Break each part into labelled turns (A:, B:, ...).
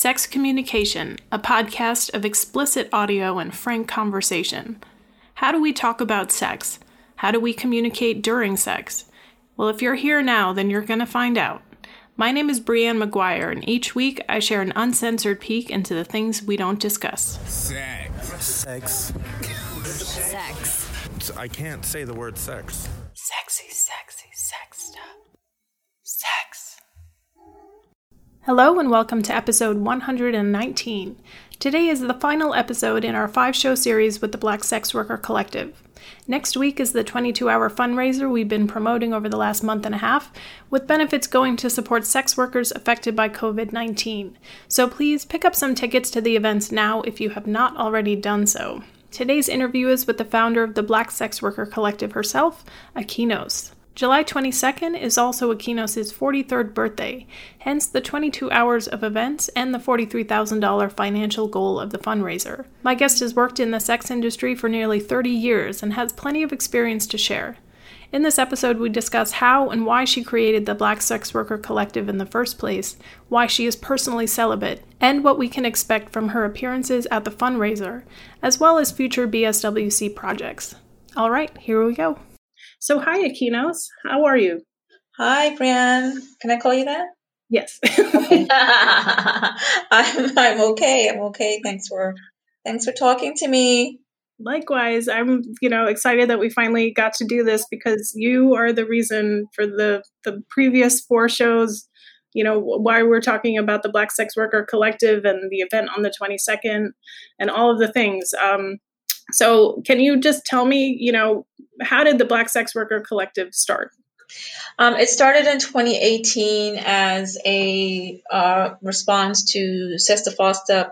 A: Sex Communication, a podcast of explicit audio and frank conversation. How do we talk about sex? How do we communicate during sex? Well, if you're here now, then you're going to find out. My name is Brianne McGuire, and each week I share an uncensored peek into the things we don't discuss.
B: Sex.
C: Sex.
D: Sex.
B: I can't say the word sex.
A: Sexy, sexy, sex Hello, and welcome to episode 119. Today is the final episode in our five show series with the Black Sex Worker Collective. Next week is the 22 hour fundraiser we've been promoting over the last month and a half, with benefits going to support sex workers affected by COVID 19. So please pick up some tickets to the events now if you have not already done so. Today's interview is with the founder of the Black Sex Worker Collective herself, Akynos. July 22nd is also Akynos' 43rd birthday, hence the 22 hours of events and the $43,000 financial goal of the fundraiser. My guest has worked in the sex industry for nearly 30 years and has plenty of experience to share. In this episode, we discuss how and why she created the Black Sex Worker Collective in the first place, why she is personally celibate, and what we can expect from her appearances at the fundraiser, as well as future BSWC projects. All right, here we go. So, hi, Akynos. How are you?
E: Hi, Brianne. Can I call you that?
A: Yes.
E: I'm I'm okay. I'm okay. Thanks for thanks for talking to me.
A: Likewise, I'm you know excited that we finally got to do this because you are the reason for the the previous four shows. You know why we're talking about the Black Sex Worker Collective and the event on the 22nd and all of the things. Um, so, can you just tell me, you know, how did the Black Sex Worker Collective start?
E: Um, it started in 2018 as a uh, response to SESTA FOSTA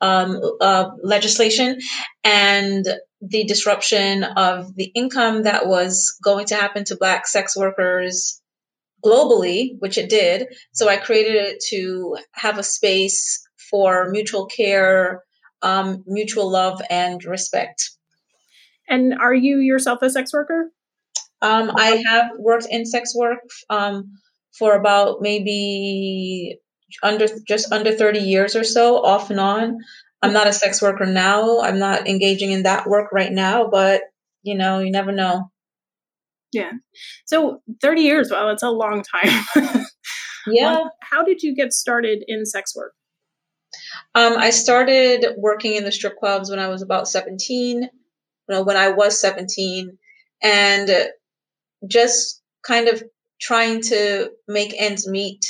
E: um, uh, legislation and the disruption of the income that was going to happen to Black sex workers globally, which it did. So I created it to have a space for mutual care, um, mutual love, and respect.
A: And are you yourself a sex worker?
E: Um, I have worked in sex work um, for about maybe under just under 30 years or so, off and on. I'm not a sex worker now. I'm not engaging in that work right now, but you know, you never know.
A: Yeah. So 30 years, well, it's a long time.
E: yeah.
A: Well, how did you get started in sex work?
E: Um, I started working in the strip clubs when I was about 17, you know, when I was 17, and just kind of trying to make ends meet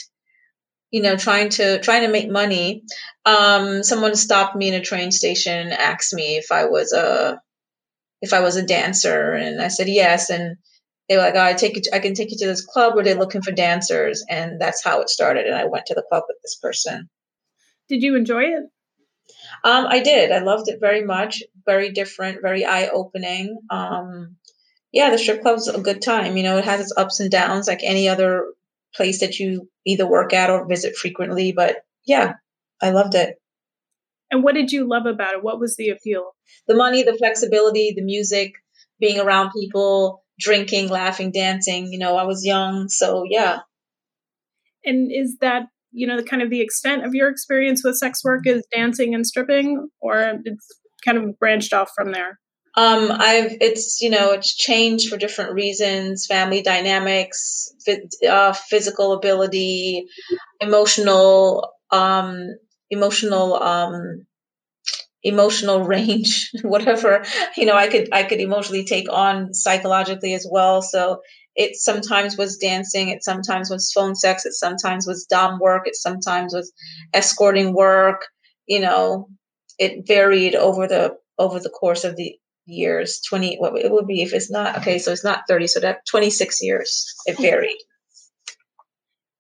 E: you know trying to trying to make money. Um someone stopped me in a train station and asked me if i was a if i was a dancer and i said yes and they were like oh, i take you to, i can take you to this club where they're looking for dancers and that's how it started and i went to the club with this person.
A: Did you enjoy it?
E: Um i did. I loved it very much very different very eye-opening um yeah, the strip club's a good time. You know, it has its ups and downs like any other place that you either work at or visit frequently. But yeah, I loved it.
A: And what did you love about it? What was the appeal?
E: The money, the flexibility, the music, being around people, drinking, laughing, dancing. You know, I was young, so yeah.
A: And is that you know the kind of the extent of your experience with sex work is dancing and stripping, or it's kind of branched off from there?
E: Um, I've it's you know it's changed for different reasons, family dynamics, uh, physical ability, emotional, um, emotional, um, emotional range, whatever you know. I could I could emotionally take on psychologically as well. So it sometimes was dancing, it sometimes was phone sex, it sometimes was dom work, it sometimes was escorting work. You know, it varied over the over the course of the years. 20 what it would be if it's not okay so it's not 30 so that 26 years it varied.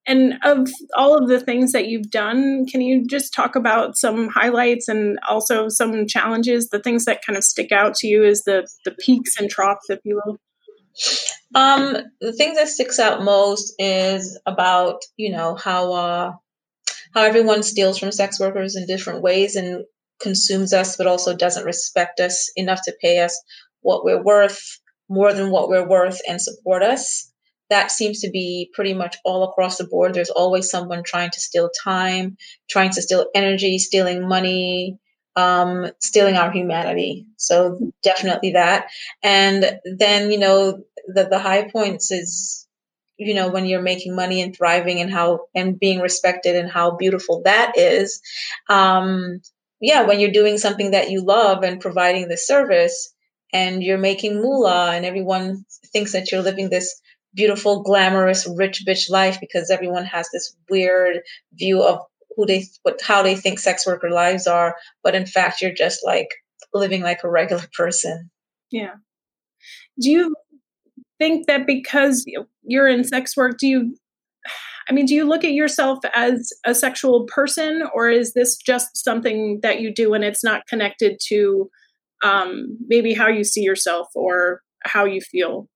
A: And of all of the things that you've done can you just talk about some highlights and also some challenges the things that kind of stick out to you is the the peaks and troughs if you will?
E: Um the thing that sticks out most is about you know how uh how everyone steals from sex workers in different ways and consumes us, but also doesn't respect us enough to pay us what we're worth, more than what we're worth, and support us. that seems to be pretty much all across the board. There's always someone trying to steal time, trying to steal energy, stealing money, um, stealing our humanity. So definitely that. And then, you know, the, the high points is, you know, when you're making money and thriving and how, and being respected and how beautiful that is. Um, yeah, when you're doing something that you love and providing the service and you're making moolah and everyone thinks that you're living this beautiful, glamorous, rich bitch life because everyone has this weird view of who they what how they think sex worker lives are, but in fact you're just like living like a regular person.
A: Yeah. Do you think that because you're in sex work, do you I mean, do you look at yourself as a sexual person, or is this just something that you do and it's not connected to um, maybe how you see yourself or how you feel?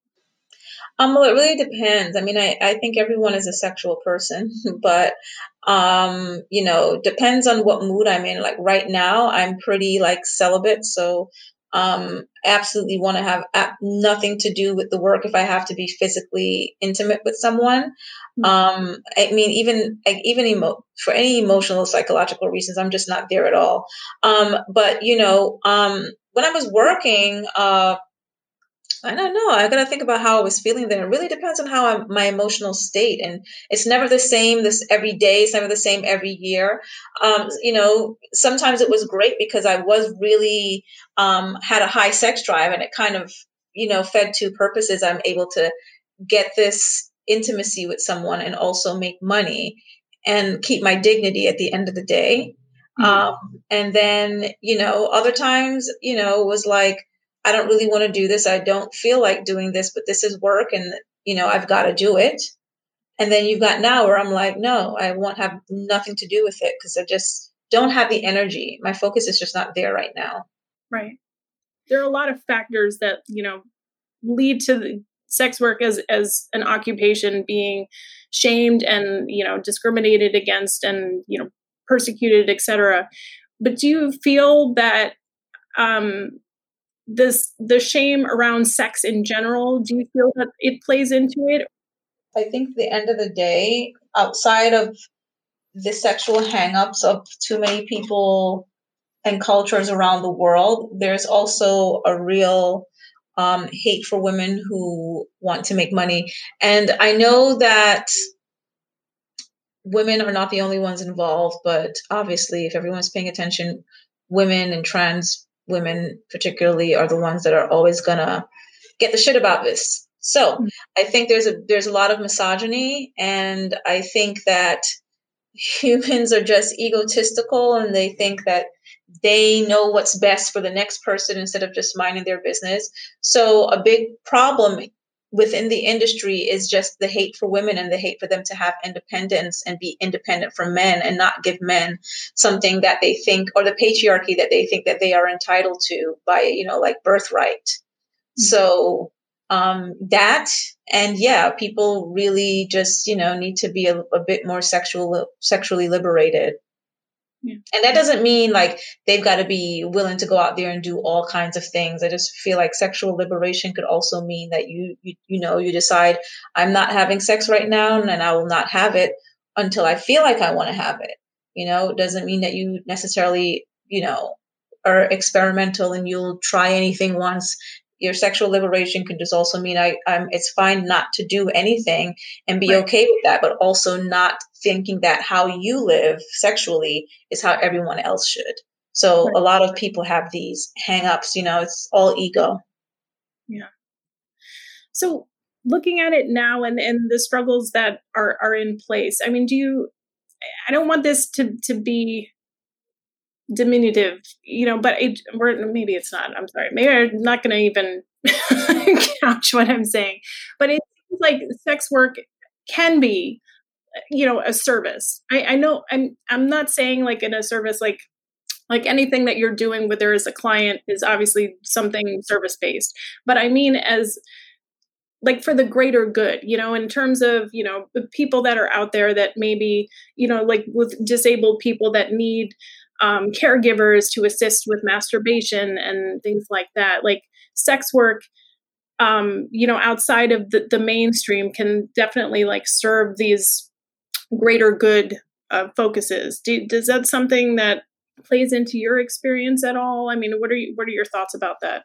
E: Um, well, it really depends. I mean, I, I think everyone is a sexual person, but, um, you know, depends on what mood I'm in. Like right now, I'm pretty like celibate. So, um, absolutely want to have nothing to do with the work if I have to be physically intimate with someone. Mm-hmm. Um, I mean, even, like, even emo- for any emotional, psychological reasons, I'm just not there at all. Um, but you know, um, when I was working, uh, I don't know. I got to think about how I was feeling then. It really depends on how I'm, my emotional state, and it's never the same this every day. It's never the same every year. Um, you know, sometimes it was great because I was really um, had a high sex drive, and it kind of you know fed two purposes. I'm able to get this intimacy with someone and also make money and keep my dignity at the end of the day. Mm-hmm. Um, and then you know, other times you know was like I don't really want to do this. I don't feel like doing this, but this is work and, you know, I've got to do it. And then you've got now where I'm like, no, I won't have nothing to do with it because I just don't have the energy. My focus is just not there right now.
A: Right. There are a lot of factors that, you know, lead to sex work as as an occupation being shamed and, you know, discriminated against and, you know, persecuted, etc. But do you feel that um this the shame around sex in general do you feel that it plays into it?
E: I think the end of the day outside of the sexual hangups of too many people and cultures around the world there's also a real um, hate for women who want to make money. And i know that women are not the only ones involved but obviously if everyone's paying attention women and trans women particularly are the ones that are always gonna get the shit about this. So mm-hmm. I think there's a there's a lot of misogyny, and I think that humans are just egotistical and they think that they know what's best for the next person instead of just minding their business. So a big problem within the industry is just the hate for women and the hate for them to have independence and be independent from men and not give men something that they think or the patriarchy that they think that they are entitled to by you know like birthright mm-hmm. so um that and yeah people really just you know need to be a, a bit more sexual sexually liberated yeah. And that doesn't mean like they've got to be willing to go out there and do all kinds of things. I just feel like sexual liberation could also mean that you, you, you know, you decide I'm not having sex right now and I will not have it until I feel like I want to have it. You know, it doesn't mean that you necessarily, you know, are experimental and you'll try anything once your sexual liberation can just also mean I, I'm, it's fine not to do anything and be right. okay with that, but also not thinking that how you live sexually is how everyone else should. So right. a lot of people have these hangups, you know, it's all ego.
A: Yeah. So looking at it now and, and the struggles that are, are in place, I mean, do you, I don't want this to, to be diminutive, you know, but it, maybe it's not. I'm sorry. Maybe I'm not going to even couch what I'm saying. But it seems like sex work can be, you know, a service. I, I know I'm I'm not saying like in a service like like anything that you're doing with there as a client is obviously something service based. But I mean as like for the greater good you know in terms of you know people that are out there that maybe you know like with disabled people that need um, caregivers to assist with masturbation and things like that. Like sex work um, you know, outside of the, the mainstream can definitely like serve these greater good uh, focuses. Do, does that something that plays into your experience at all? I mean, what are you, what are your thoughts about that?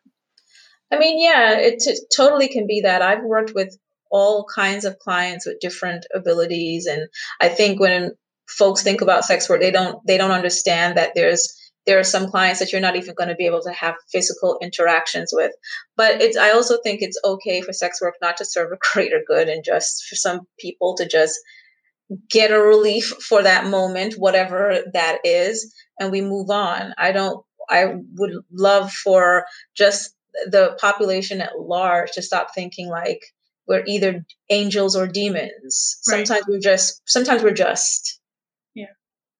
E: I mean, yeah, it t- totally can be that. I've worked with all kinds of clients with different abilities, and I think when folks think about sex work, they don't they don't understand that there's there are some clients that you're not even going to be able to have physical interactions with. But it's I also think it's okay for sex work not to serve a greater good and just for some people to just get a relief for that moment, whatever that is, and we move on. I don't I would love for just the population at large to stop thinking like we're either angels or demons. Right. Sometimes we're just sometimes we're just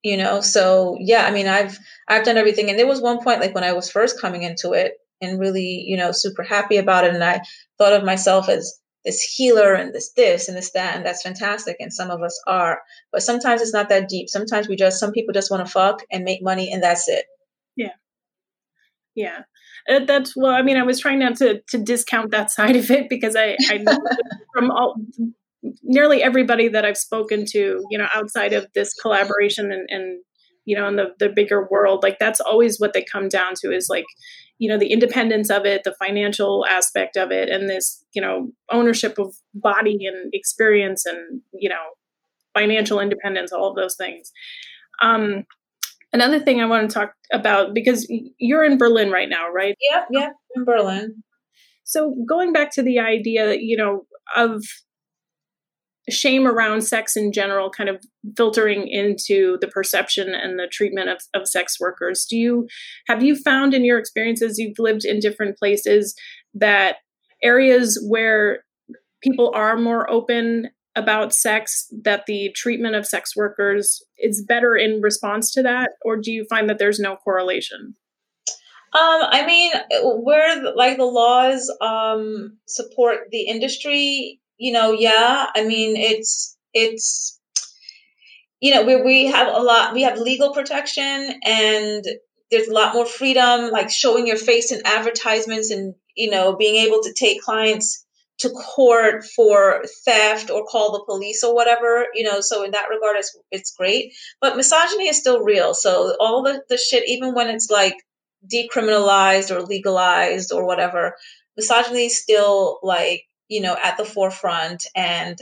E: you know? So yeah i mean i've i've done everything and there was one point like when i was first coming into it and really you know super happy about it and i thought of myself as this healer and this this and this that and that's fantastic and some of us are but sometimes it's not that deep. Sometimes we just some people just want to fuck and make money and that's it.
A: Yeah. Yeah. Uh, that's well i mean i was trying not to to discount that side of it because i i from all nearly everybody that I've spoken to, you know, outside of this collaboration and, and you know, in the, the bigger world, like that's always what they come down to is like, you know, the independence of it, the financial aspect of it, and this, you know, ownership of body and experience and, you know, financial independence, all of those things. Um, another thing I want to talk about because you're in Berlin right now, right?
E: Yeah, yeah, in Berlin.
A: So going back to the idea you know, of shame around sex in general kind of filtering into the perception and the treatment of, of sex workers. Do you have you found in your experiences you've lived in different places that areas where people are more open about sex that the treatment of sex workers is better in response to that or do you find that there's no correlation?
E: Um, I mean, where like the laws um, support the industry, you know, yeah, I mean, it's, it's, you know, we, we have a lot, we have legal protection and there's a lot more freedom, like showing your face in advertisements and, you know, being able to take clients to court for theft or call the police or whatever, you know, so in that regard, it's, it's great. But misogyny is still real. So all the, the shit, even when it's like decriminalized or legalized or whatever, misogyny is still like you know, at the forefront. And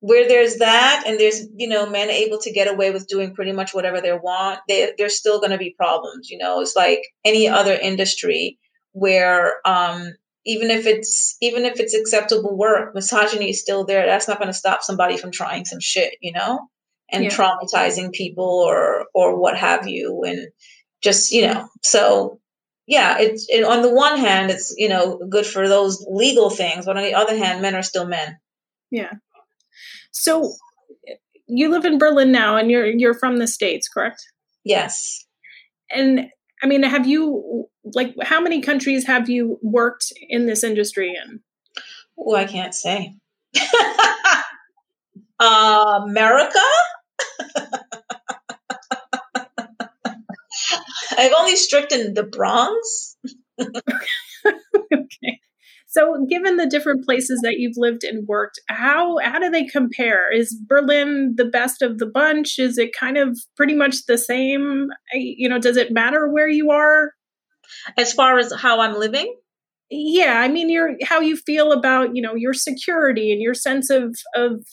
E: where there's that and there's, you know, men able to get away with doing pretty much whatever they want, they, there's still going to be problems. You know, it's like any other industry where, um, even if it's even if it's acceptable work, misogyny is still there. That's not going to stop somebody from trying some shit, you know, and yeah. traumatizing people or or what have you, and just you know. So yeah, it's it, on the one hand, it's you know good for those legal things, but on the other hand, men are still men.
A: Yeah. So you live in Berlin now, and you're you're from the states, correct?
E: Yes.
A: And I mean, have you like how many countries have you worked in this industry in?
E: Oh, I can't say. uh, America. I've only stricken the Bronx.
A: okay. So, given the different places that you've lived and worked, how how do they compare? Is Berlin the best of the bunch? Is it kind of pretty much the same? You know, does it matter where you are?
E: As far as how I'm living?
A: Yeah, I mean, your how you feel about you know your security and your sense of of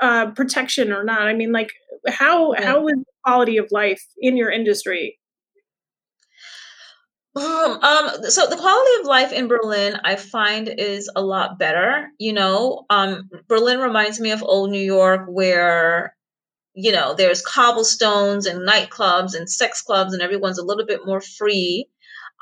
A: uh, protection or not. I mean, like how yeah. how is the quality of life in your industry?
E: Um, um, so the quality of life in Berlin, I find, is a lot better. You know, um, Berlin reminds me of old New York, where you know there's cobblestones and nightclubs and sex clubs, and everyone's a little bit more free.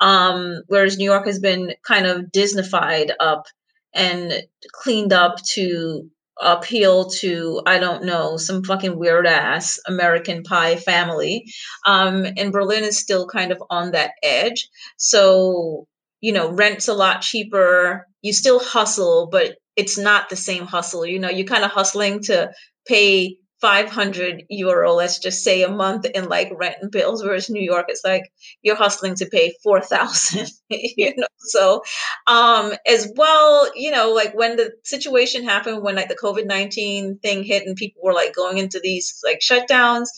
E: Um, whereas New York has been kind of Disneyfied up and cleaned up to appeal to I don't know some fucking weird ass American Pie family, um, and Berlin is still kind of on that edge. So you know, rent's a lot cheaper. You still hustle, but it's not the same hustle. You know, you're kind of hustling to pay 500 euro, let's just say a month in like rent and bills, whereas New York, it's like you're hustling to pay 4,000, you know? So, um, as well, you know, like when the situation happened, when like the COVID-19 thing hit and people were like going into these like shutdowns,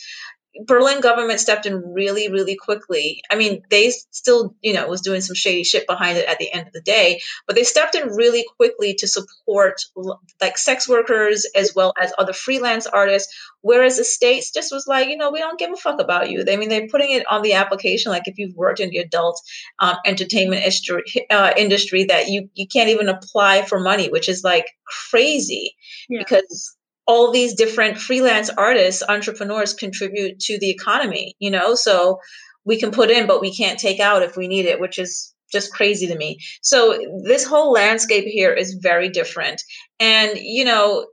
E: Berlin government stepped in really, really quickly. I mean, they still, you know, was doing some shady shit behind it at the end of the day, but they stepped in really quickly to support like sex workers as well as other freelance artists. Whereas the states just was like, you know, we don't give a fuck about you. I mean, they're putting it on the application, like if you've worked in the adult um, entertainment industry, uh, industry, that you you can't even apply for money, which is like crazy yeah. because all these different freelance artists, entrepreneurs contribute to the economy, you know? So we can put in, but we can't take out if we need it, which is just crazy to me. So this whole landscape here is very different. And, you know,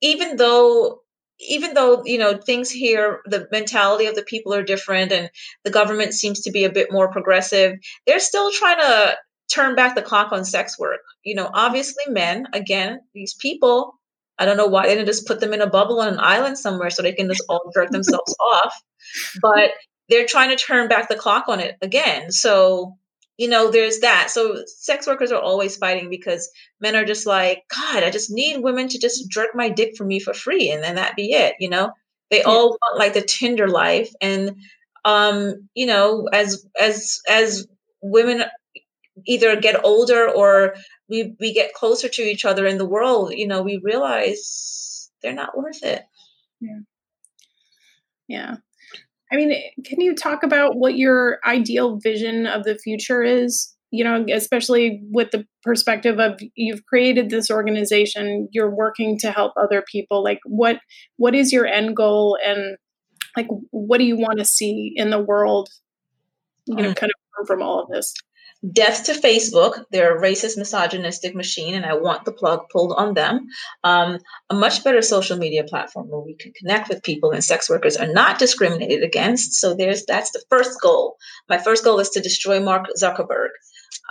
E: even though even though you know things here the mentality of the people are different and the government seems to be a bit more progressive they're still trying to turn back the clock on sex work you know obviously men again these people I don't know why they didn't just put them in a bubble on an island somewhere so they can just all jerk themselves off. But they're trying to turn back the clock on it again. So, you know, there's that. So sex workers are always fighting because men are just like, God, I just need women to just jerk my dick for me for free and then that be it, you know? They yeah. all want like the Tinder life. And um, you know, as as as women either get older or we we get closer to each other in the world you know we realize they're not worth it.
A: Yeah. Yeah. I mean can you talk about what your ideal vision of the future is? You know especially with the perspective of you've created this organization you're working to help other people. Like what what is your end goal? And like what do you want to see in the world you know mm. kind of from all of this
E: Death to Facebook. They're a racist, misogynistic machine, and I want the plug pulled on them. Um, a much better social media platform where we can connect with people and sex workers are not discriminated against. So there's that's the first goal. My first goal is to destroy Mark Zuckerberg.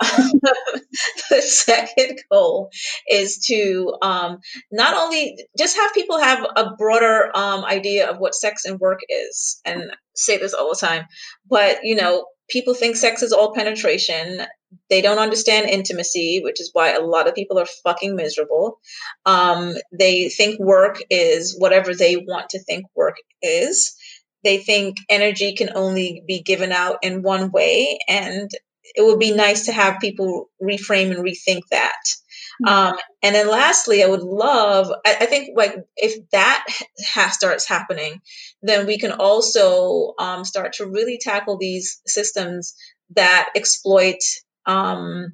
E: the second goal is to um, not only just have people have a broader um, idea of what sex and work is, and say this all the time, but you know people think sex is all penetration. They don't understand intimacy, which is why a lot of people are fucking miserable. Um, they think work is whatever they want to think work is. They think energy can only be given out in one way. And it would be nice to have people reframe and rethink that. Um, and then lastly, I would love, I, I think like if that ha- starts happening, then we can also um, start to really tackle these systems that exploit um,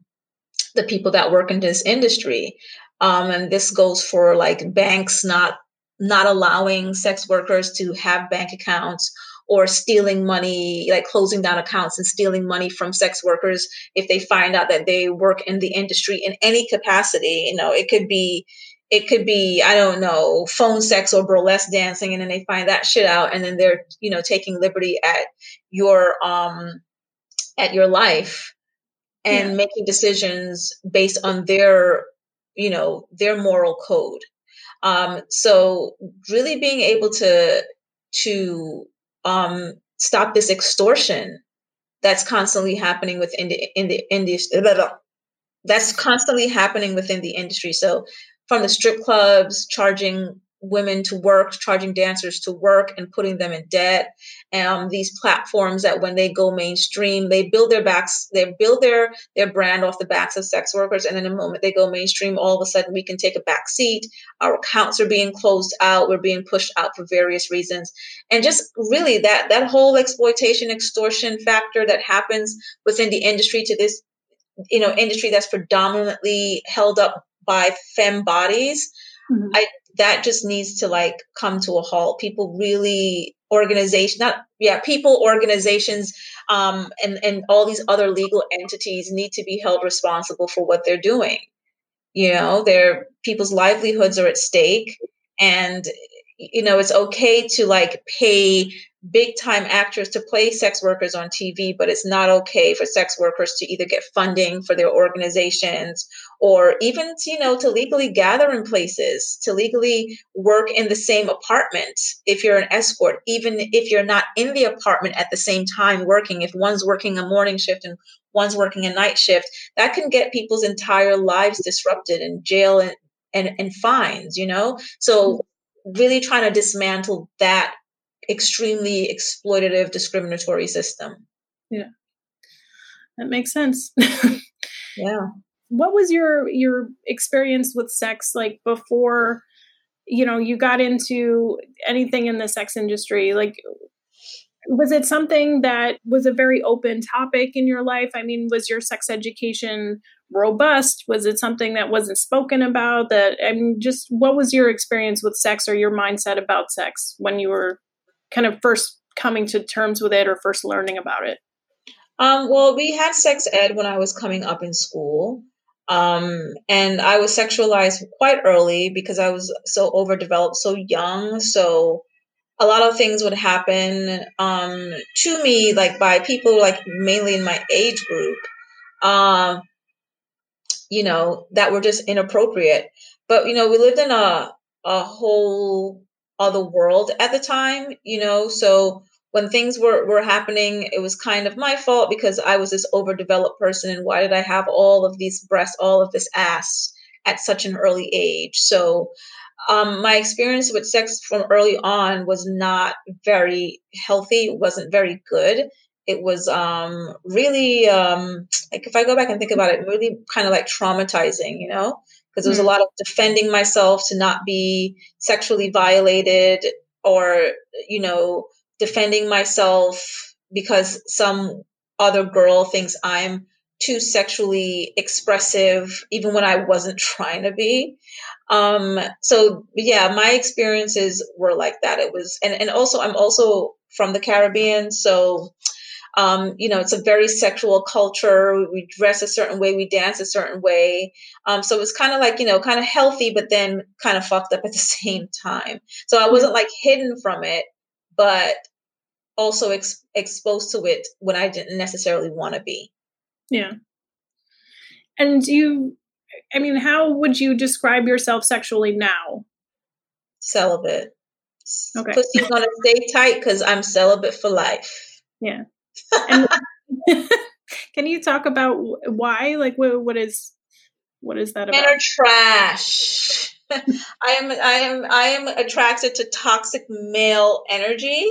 E: the people that work in this industry. Um, and this goes for like banks not not allowing sex workers to have bank accounts or stealing money, like closing down accounts and stealing money from sex workers if they find out that they work in the industry in any capacity. You know, it could be it could be i don't know phone sex or burlesque dancing and then they find that shit out and then they're you know taking liberty at your um at your life and yeah. making decisions based on their you know their moral code um so really being able to to um, stop this extortion that's constantly happening within the in the industry. That's constantly happening within the industry. So, from the strip clubs charging women to work, charging dancers to work, and putting them in debt. Um, these platforms that when they go mainstream, they build their backs, they build their their brand off the backs of sex workers, and in the moment they go mainstream, all of a sudden we can take a back seat. Our accounts are being closed out. We're being pushed out for various reasons, and just really that that whole exploitation, extortion factor that happens within the industry to this, you know, industry that's predominantly held up by fem bodies. Mm-hmm. I that just needs to like come to a halt. People really organization not yeah people organizations um and and all these other legal entities need to be held responsible for what they're doing you know their people's livelihoods are at stake and you know, it's okay to like pay big time actors to play sex workers on TV, but it's not okay for sex workers to either get funding for their organizations or even to, you know to legally gather in places, to legally work in the same apartment if you're an escort, even if you're not in the apartment at the same time working, if one's working a morning shift and one's working a night shift, that can get people's entire lives disrupted in jail and and, and fines, you know? So really trying to dismantle that extremely exploitative discriminatory system.
A: Yeah. That makes sense.
E: yeah.
A: What was your your experience with sex like before you know you got into anything in the sex industry like was it something that was a very open topic in your life i mean was your sex education robust was it something that wasn't spoken about that i mean just what was your experience with sex or your mindset about sex when you were kind of first coming to terms with it or first learning about it?
E: Um, well, we had sex ed when I was coming up in school. Um, and I was sexualized quite early because I was so overdeveloped, so young. So a lot of things would happen um, to me, like by people like mainly in my age group, um, you know, that were just inappropriate. But you know, we lived in a a whole other world at the time, you know. So when things were were happening, it was kind of my fault because I was this overdeveloped person, and why did I have all of these breasts, all of this ass at such an early age? So um, my experience with sex from early on was not very healthy. Wasn't very good. It was um, really um, like if I go back and think about it, really kind of like traumatizing, you know because there was a hmm. lot of defending myself to not be sexually violated or you know defending myself because some other girl thinks i'm too sexually expressive even when i wasn't trying to be um so yeah my experiences were like that it was and and also i'm also from the caribbean so um, you know, it's a very sexual culture. We dress a certain way, we dance a certain way. Um, so it's kind of like, you know, kind of healthy, but then kind of fucked up at the same time. So I wasn't like hidden from it, but also ex- exposed to it when I didn't necessarily want to be.
A: Yeah. And you, I mean, how would you describe yourself sexually now?
E: Celibate.
A: Okay.
E: Pussy's gonna stay tight because I'm celibate for life.
A: Yeah. can you talk about why? Like, what, what is what is that about?
E: Men are trash. I am I am I am attracted to toxic male energy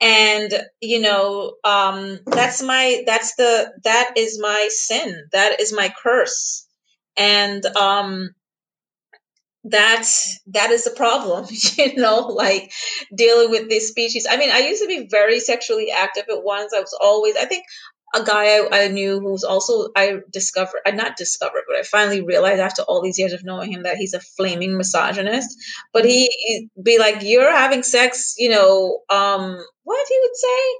E: and you know um that's my that's the that is my sin that is my curse and um that's that is the problem you know like dealing with this species i mean i used to be very sexually active at once i was always i think a guy I, I knew who was also I discovered I not discovered, but I finally realized after all these years of knowing him that he's a flaming misogynist. But he would be like, "You're having sex, you know, um, what he would say?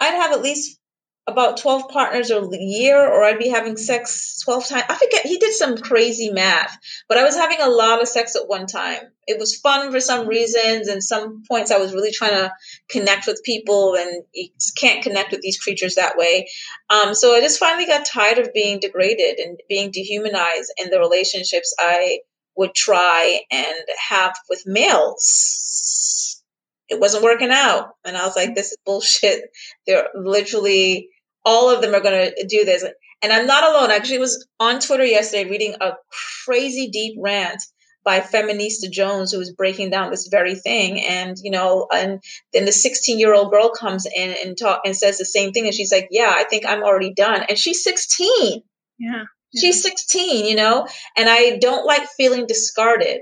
E: I'd have at least about 12 partners a year or I'd be having sex 12 times. I forget, he did some crazy math, but I was having a lot of sex at one time. It was fun for some reasons, and some points I was really trying to connect with people, and you can't connect with these creatures that way. Um, so I just finally got tired of being degraded and being dehumanized in the relationships I would try and have with males it wasn't working out. And I was like, this is bullshit. They're literally, all of them are going to do this. And I'm not alone. I actually was on Twitter yesterday reading a crazy deep rant by Feminista Jones, who was breaking down this very thing. And, you know, and then the 16 year old girl comes in and talk and says the same thing. And she's like, yeah, I think I'm already done. And she's 16.
A: Yeah.
E: She's 16, you know, and I don't like feeling discarded.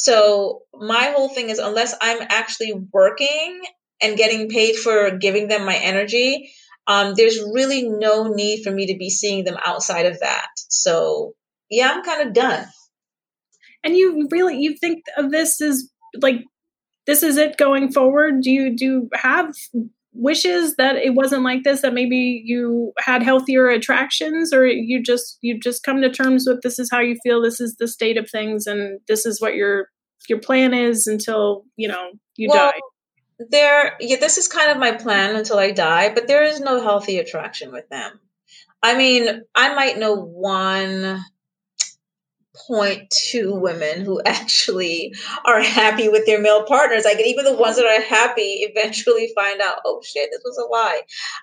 E: So my whole thing is unless I'm actually working and getting paid for giving them my energy, um, there's really no need for me to be seeing them outside of that. So yeah, I'm kind of done.
A: And you really you think of this as like this is it going forward? Do you do you have wishes that it wasn't like this that maybe you had healthier attractions or you just you just come to terms with this is how you feel this is the state of things and this is what you're your plan is until you know you
E: Well,
A: die.
E: there yeah this is kind of my plan until i die but there is no healthy attraction with them i mean i might know one point two women who actually are happy with their male partners. Like even the ones that are happy eventually find out oh shit this was a lie.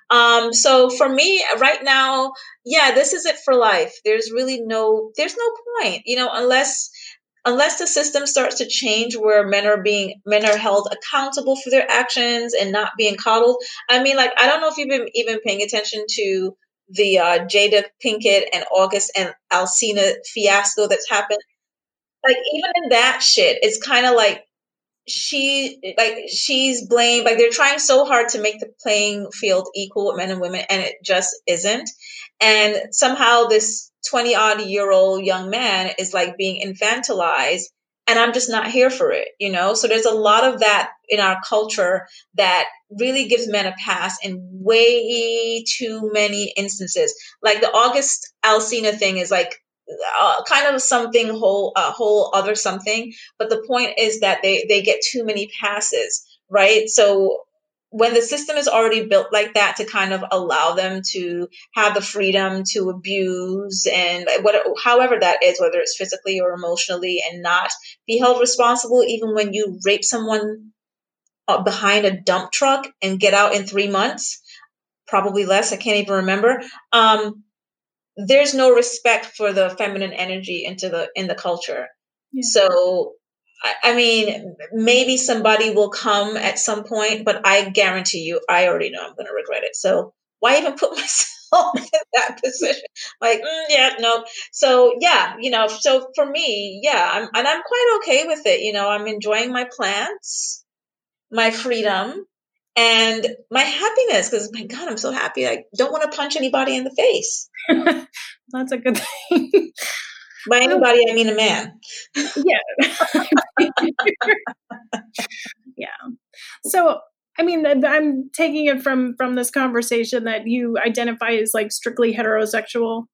E: Um so for me right now yeah this is it for life. There's really no there's no point you know unless unless the system starts to change where men are being men are held accountable for their actions and not being coddled. I mean like i don't know if you've been even paying attention to the uh, jada pinkett and august and alsina fiasco that's happened. Like even in that shit it's kind of like she like she's blamed like they're trying so hard to make the playing field equal with men and women and it just isn't. And somehow this 20 odd year old young man is like being infantilized and i'm just not here for it you know? So there's a lot of that in our culture that really gives men a pass in way too many instances. Like the august alsina thing is like uh, kind of something whole a whole other something but the point is that they they get too many passes right? So when the system is already built like that to kind of allow them to have the freedom to abuse and what however that is whether it's physically or emotionally and not be held responsible even when you rape someone uh, behind a dump truck and get out in 3 months probably less i can't even remember um there's no respect for the feminine energy into the in the culture
A: Yeah.
E: so I, mean maybe somebody will come at some point but i guarantee you i already know i'm going to regret it. So why even put myself in that position? Like mm, yeah no so yeah you know so for me yeah I'm, and i'm quite okay with it. You know i'm enjoying my plants my freedom and my happiness because my god i'm so happy. I don't want to punch anybody in the face.
A: That's a good thing.
E: by anybody i mean a man
A: yeah. yeah. So, I mean, I'm taking it from from this conversation that you identify as like strictly heterosexual.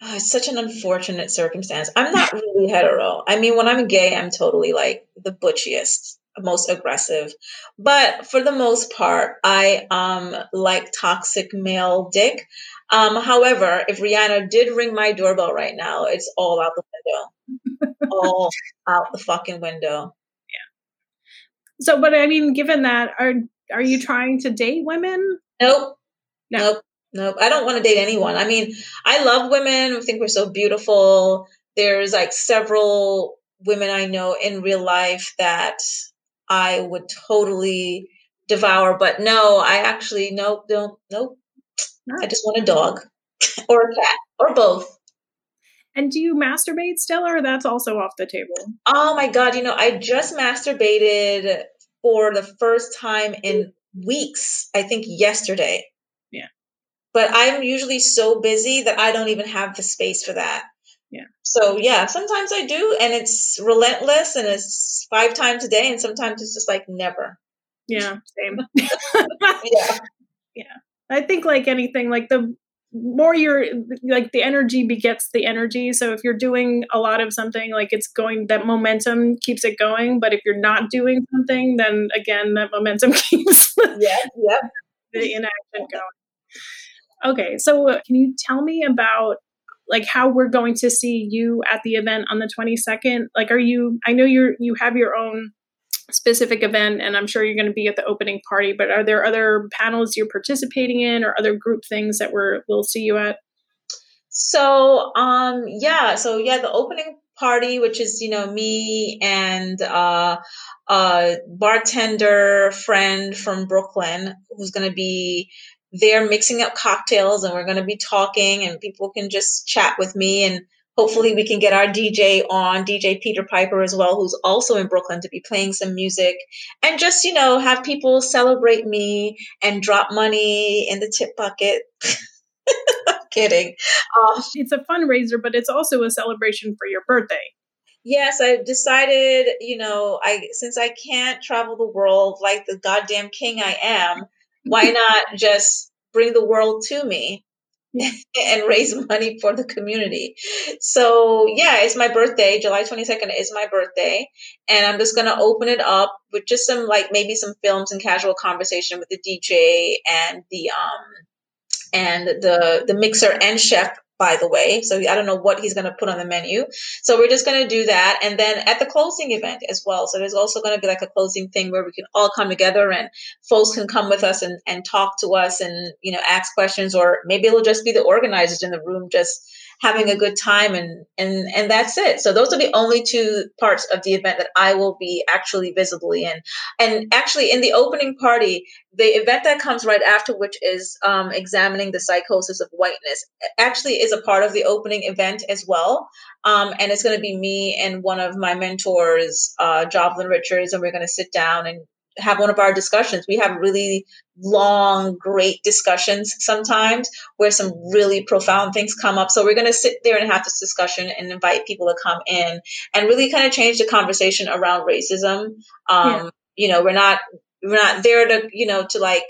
E: Oh, it's such an unfortunate circumstance. I'm not really hetero. I mean, when I'm gay, I'm totally like the butchiest, most aggressive. But for the most part, I um like toxic male dick. Um, however, if Rihanna did ring my doorbell right now, it's all out the window. all out the fucking window. Yeah.
A: So, but I mean, given that, are are you trying to date women?
E: Nope.
A: No.
E: Nope. Nope. I don't want to date anyone. I mean, I love women. I think we're so beautiful. There's like several women I know in real life that I would totally devour. But no, I actually nope, don't nope, nope. I just want a dog or a cat or both.
A: And do you masturbate still, or that's also off the table?
E: Oh my god, you know, I just masturbated for the first time in weeks. I think yesterday.
A: Yeah.
E: But I'm usually so busy that I don't even have the space for that.
A: Yeah.
E: So yeah, sometimes I do and it's relentless and it's five times a day and sometimes it's just like never.
A: Yeah, same.
E: Yeah. Yeah.
A: I think like anything, like the more you're like the energy begets the energy. So if you're doing a lot of something, like it's going that momentum keeps it going. But if you're not doing something, then again that momentum keeps
E: Yeah. Yep.
A: the inaction going. Okay, so can you tell me about like how we're going to see you at the event on the 22nd? Like are you I know you're you have your own specific event and I'm sure you're going to be at the opening party, but are there other panels you're participating in or other group things that we're we'll see you at?
E: So um yeah, so yeah, the opening party, which is, you know, me and uh a bartender friend from Brooklyn who's gonna be there mixing up cocktails and we're gonna be talking and people can just chat with me and hopefully we can get our DJ on, DJ Peter Piper as well, who's also in Brooklyn to be playing some music and just, you know, have people celebrate me and drop money in the tip bucket. Kidding. Uh,
A: It's a fundraiser, but it's also a celebration for your birthday.
E: yes, I've decided, you know, I since I can't travel the world like the goddamn king I am, why not just bring the world to me? and raise money for the community. So, yeah, it's my birthday. July 22nd is my birthday. And I'm just going to open it up with just some, like, maybe some films and casual conversation with the DJ and the, um, and the the mixer and chef by the way. So I don't know what he's going to put on the menu. So we're just going to do that. And then at the closing event as well. So there's also going to be like a closing thing where we can all come together and folks can come with us and, and talk to us and, you know, ask questions, or maybe it'll just be the organizers in the room just having a good time and and and that's it. So those are the only two parts of the event that i will be actually visibly in. And actually in the opening party the event that comes right after which is um, examining the psychosis of whiteness actually is a part of the opening event as well. Um, and it's going to be me and one of my mentors uh, jovelyn richards and we're going to sit down and have one of our discussions. We have really long, great discussions sometimes where some really profound things come up. So we're going to sit there and have this discussion and invite people to come in and really kind of change the conversation around racism. Um, yeah. You know, we're not we're not there to you know to like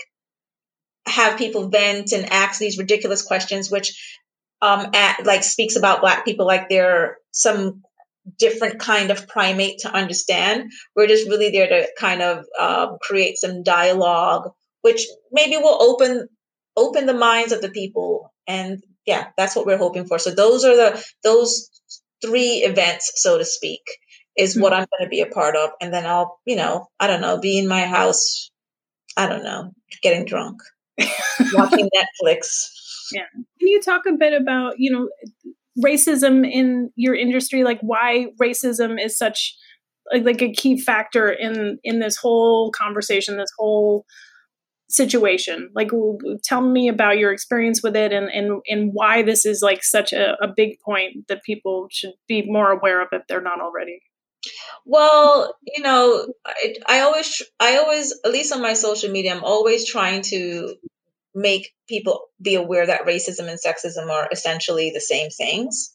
E: have people vent and ask these ridiculous questions, which um, at, like speaks about black people like they're some different kind of primate to understand. We're just really there to kind of uh, create some dialogue, which maybe will open open the minds of the people. And yeah, that's what we're hoping for. So those are the those three events, so to speak, is mm-hmm. what I'm going to be a part of. And then I'll, you know, I don't know, be in my house. I don't know, getting drunk, watching Netflix.
A: Yeah. Can you talk a bit about, you know, racism in your industry? Like why racism is such like, like a key factor in in this whole conversation this whole situation? Like tell me about your experience with it and and, and why this is like such a, a big point that people should be more aware of if they're not already.
E: Well you know I, I always i always at least on my social media i'm always trying to make people be aware that racism and sexism are essentially the same things.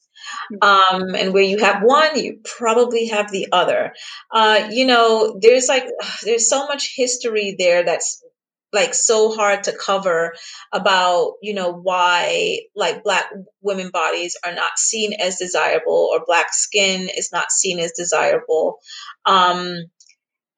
E: Hmm. Um, and where you have one, you probably have the other. Uh, you know, there's like, there's so much history there that's like so hard to cover about you know why like black women bodies are not seen as desirable or black skin is not seen as desirable um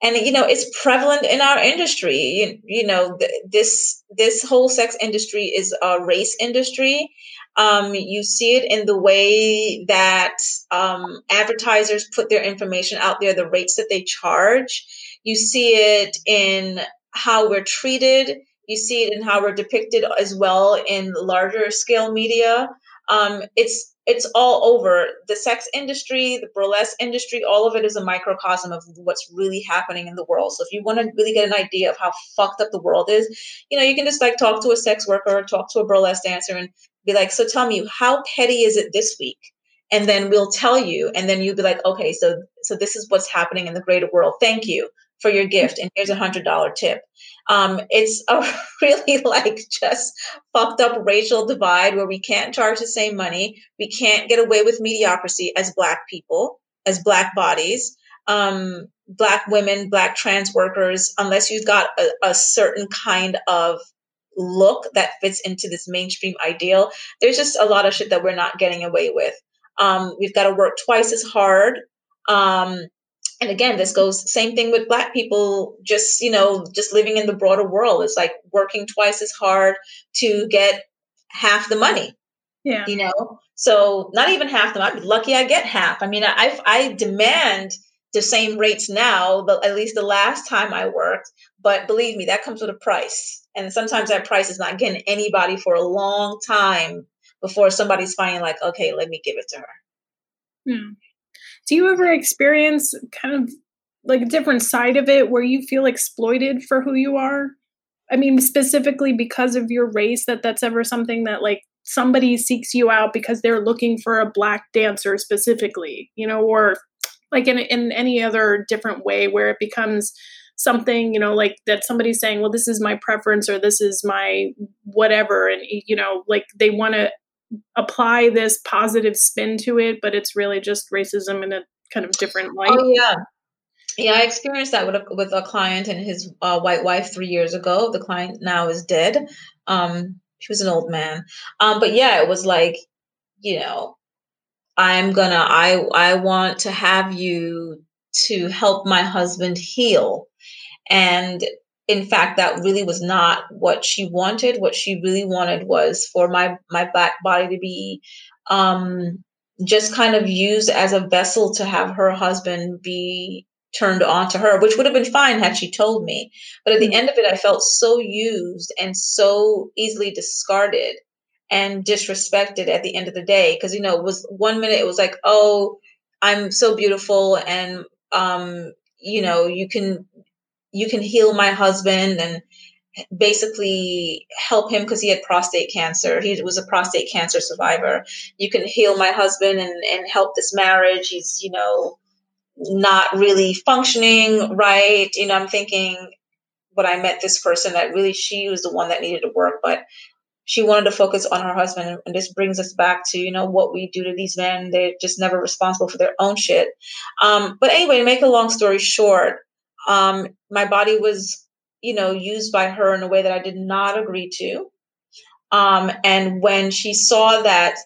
E: and you know it's prevalent in our industry. You, you know th- this this whole sex industry is a race industry. Um, you see it in the way that um, advertisers put their information out there the rates that they charge. You see it in how we're treated. You see it in how we're depicted as well in larger scale media. Um, it's it's all over the sex industry, the burlesque industry, all of it is a microcosm of what's really happening in the world. So if you want to really get an idea of how fucked up the world is, you know, you can just like talk to a sex worker, talk to a burlesque dancer and be like, so tell me, how petty is it this week? And then we'll tell you, and then you'll be like, okay, so so this is what's happening in the greater world. Thank you for your gift, and here's a hundred dollar tip. Um, it's a really like just fucked up racial divide where we can't charge the same money. We can't get away with mediocrity as Black people, as Black bodies, um, Black women, Black trans workers, unless you've got a, a certain kind of look that fits into this mainstream ideal. There's just a lot of shit that we're not getting away with. Um, we've got to work twice as hard. Um, and again this goes same thing with black people just you know just living in the broader world. It's like working twice as hard to get half the money
A: yeah.
E: you know? So not even half the money lucky i get half. I mean i i demand the same rates now but at least the last time i worked. But believe me that comes with a price. And sometimes that price is not getting anybody for a long time before somebody's finally like okay let me give it to her.
A: Hmm do you ever experience kind of like a different side of it where you feel exploited for who you are? I mean, specifically because of your race, that that's ever something that like somebody seeks you out because they're looking for a black dancer specifically, you know, or like in in any other different way where it becomes something you know like that somebody's saying well this is my preference or this is my whatever and you know like they want to apply this positive spin to it, but it's really just racism in a kind of different light.
E: Oh yeah, yeah. I experienced that with a, with a client and his uh, white wife three years ago. The client now is dead. Um, he was an old man. Um, but yeah, it was like, you know, I'm gonna I I want to have you to help my husband heal. And in fact, that really was not what she wanted. What she really wanted was for my my black body to be um, just kind of used as a vessel to have her husband be turned on to her, which would have been fine had she told me. But at the end of it, I felt so used and so easily discarded and disrespected at the end of the day. Because, you know, it was one minute it was like, oh, I'm so beautiful and um, you know, you can you can heal my husband and basically help him because he had prostate cancer. He was a prostate cancer survivor. You can heal my husband and, and help this marriage. He's, you know, not really functioning right. You know, I'm thinking when I met this person that really she was the one that needed to work, but she wanted to focus on her husband. And this brings us back to, you know, what we do to these men. They're just never responsible for their own shit. Um, but anyway, to make a long story short, um, my body was, you know, used by her in a way that I did not agree to. Um, and when she saw that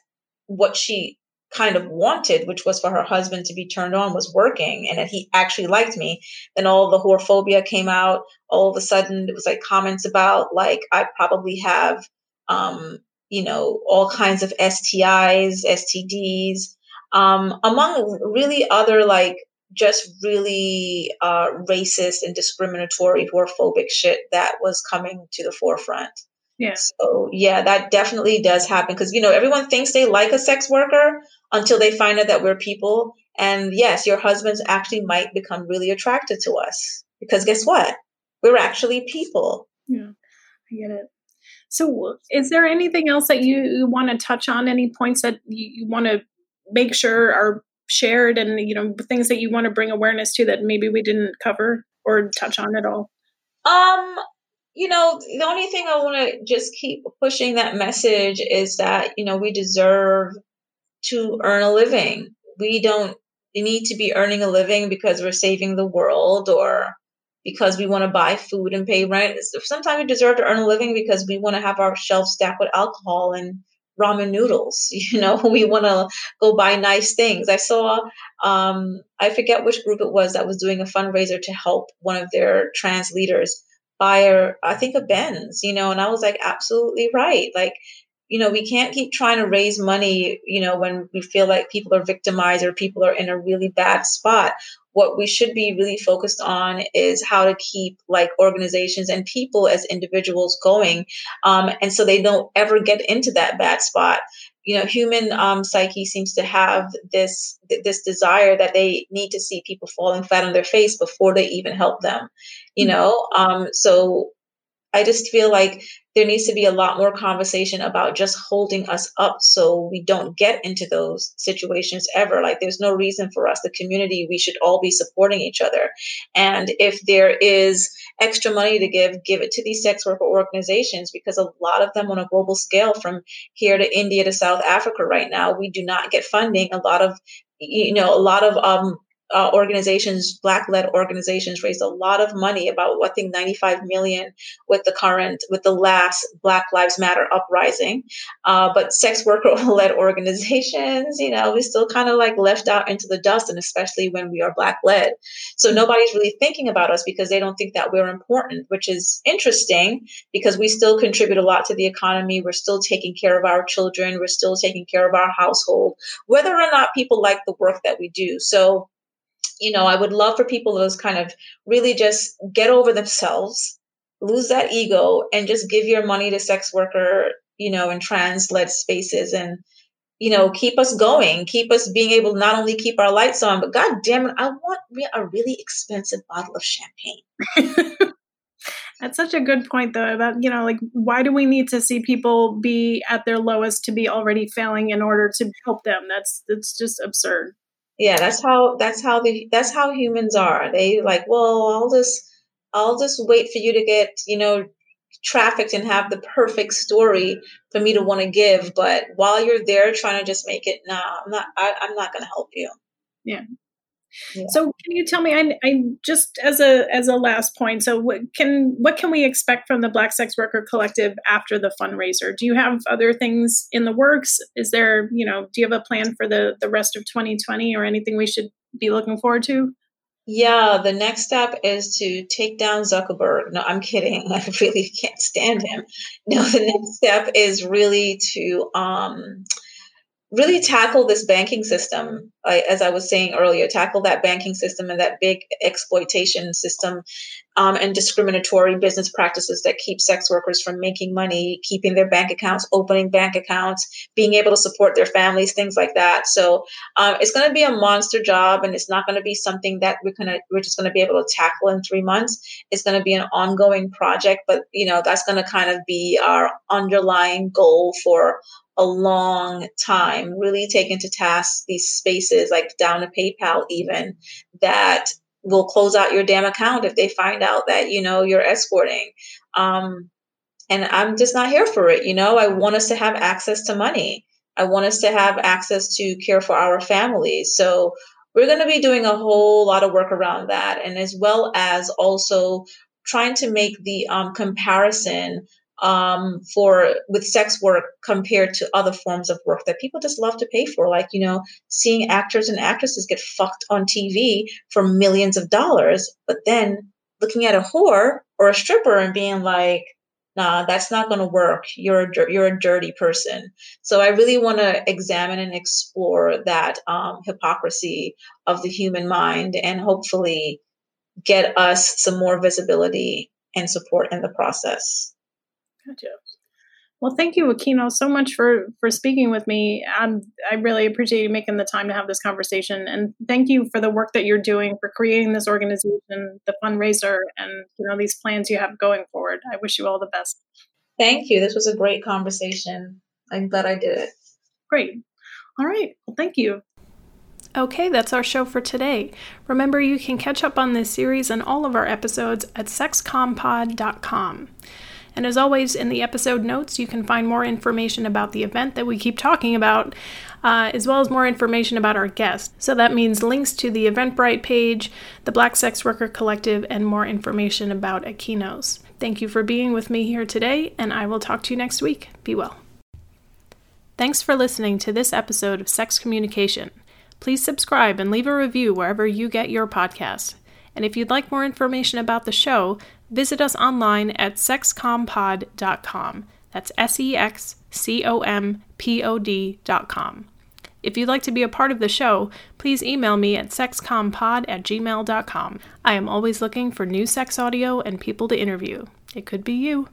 E: what she kind of wanted, which was for her husband to be turned on, was working and that he actually liked me. Then all the whorephobia came out. All of a sudden, it was like comments about like I probably have, um, you know, all kinds of STIs, STDs, um, among really other like just really uh, racist and discriminatory, whorephobic shit that was coming to the forefront.
A: Yeah.
E: So yeah, that definitely does happen because you know everyone thinks they like a sex worker until they find out that we're people. And yes, your husbands actually might become really attracted to us because guess what? We're actually people.
A: Yeah, I get it. So, is there anything else that you, you want to touch on? Any points that you, you want to make sure are shared, and you know things that you want to bring awareness to that maybe we didn't cover or touch on at all?
E: Um, you know, the only thing I want to just keep pushing that message is that, you know, we deserve to earn a living. We don't need to be earning a living because we're saving the world or because we want to buy food and pay rent. Sometimes we deserve to earn a living because we want to have our shelves stacked with alcohol and ramen noodles. You know, we want to go buy nice things. I saw, um, I forget which group it was that was doing a fundraiser to help one of their trans leaders buy a, I think a Benz, you know, and I was like, absolutely right. Like, you know, we can't keep trying to raise money, you know, when we feel like people are victimized or people are in a really bad spot. What we should be really focused on is how to keep like organizations and people as individuals going. Um, and so they don't ever get into that bad spot you know human um, psyche seems to have this this desire that they need to see people falling flat on their face before they even help them you mm-hmm. know um, so i just feel like there needs to be a lot more conversation about just holding us up so we don't get into those situations ever. Like, there's no reason for us, the community, we should all be supporting each other. And if there is extra money to give, give it to these sex worker organizations because a lot of them on a global scale, from here to India to South Africa right now, we do not get funding. A lot of you know, a lot of um, uh, organizations, black-led organizations, raised a lot of money. About I think 95 million with the current, with the last Black Lives Matter uprising. Uh, but sex worker-led organizations, you know, we still kind of like left out into the dust, and especially when we are black-led. So nobody's really thinking about us because they don't think that we're important, which is interesting because we still contribute a lot to the economy. We're still taking care of our children. We're still taking care of our household, whether or not people like the work that we do. So you know, I would love for people to just kind of really just get over themselves, lose that ego, and just give your money to sex worker, you know, and trans led spaces and, you know, keep us going, keep us being able to not only keep our lights on, but God damn it, I want a really expensive bottle of champagne.
A: That's such a good point, though. About you know, like why do we need to see people be at their lowest to be already failing in order to help them? That's that's just absurd
E: yeah that's how that's how the that's how humans are. They like well i'll just i'll just wait for you to get you know trafficked and have the perfect story for me to want to give but while you're there trying to just make it nah i'm not I, i'm not going to help you.
A: Yeah Yeah. So can you tell me? I, I just as a as a last point. So what can what can we expect from the Black Sex Worker Collective after the fundraiser? Do you have other things in the works? Is there you know do you have a plan for the the rest of 2020 or anything we should be looking forward to?
E: Yeah, the next step is to take down Zuckerberg. No, I'm kidding. I really can't stand him. No, the next step is really to um, really tackle this banking system, as I was saying earlier, tackle that banking system and that big exploitation system um, and discriminatory business practices that keep sex workers from making money, keeping their bank accounts, opening bank accounts, being able to support their families, things like that. So um, it's going to be a monster job, and it's not going to be something that we're gonna we're just going to be able to tackle in three months. It's going to be an ongoing project, but you know that's going to kind of be our underlying goal for a long time, really taking to task these spaces like down to PayPal, even that will close out your damn account if they find out that, you know, you're escorting. Um, and I'm just not here for it. You know, I want us to have access to money. I want us to have access to care for our families. So we're going to be doing a whole lot of work around that. And as well as also trying to make the um, comparison um, for with sex work compared to other forms of work that people just love to pay for, like you know, seeing actors and actresses get fucked on TV for millions of dollars, but then looking at a whore or a stripper and being like, nah, that's not going to work. You're a, you're a dirty person. So I really want to examine and explore that um, hypocrisy of the human mind and hopefully get us some more visibility and support in the process.
A: Gotcha. Well, thank you, Akynos, so much for for speaking with me. Um, I really appreciate you making the time to have this conversation, and thank you for the work that you're doing for creating this organization, the fundraiser, and you know these plans you have going forward. I wish you all the best.
E: Thank you. This was a great conversation. I'm glad I did it.
A: Great. All right. Well, thank you. Okay, that's our show for today. Remember, you can catch up on this series and all of our episodes at sexcompod.com. And as always, in the episode notes, you can find more information about the event that we keep talking about, uh, as well as more information about our guest. So that means links to the Eventbrite page, the Black Sex Worker Collective, and more information about Akynos. Thank you for being with me here today, and I will talk to you next week. Be well. Thanks for listening to this episode of Sex Communication. Please subscribe and leave a review wherever you get your podcast. And if you'd like more information about the show, visit us online at sexcompod.com. That's S E X C O M P O D.com. If you'd like to be a part of the show, please email me at sexcompod at gmail.com. I am always looking for new sex audio and people to interview. It could be you.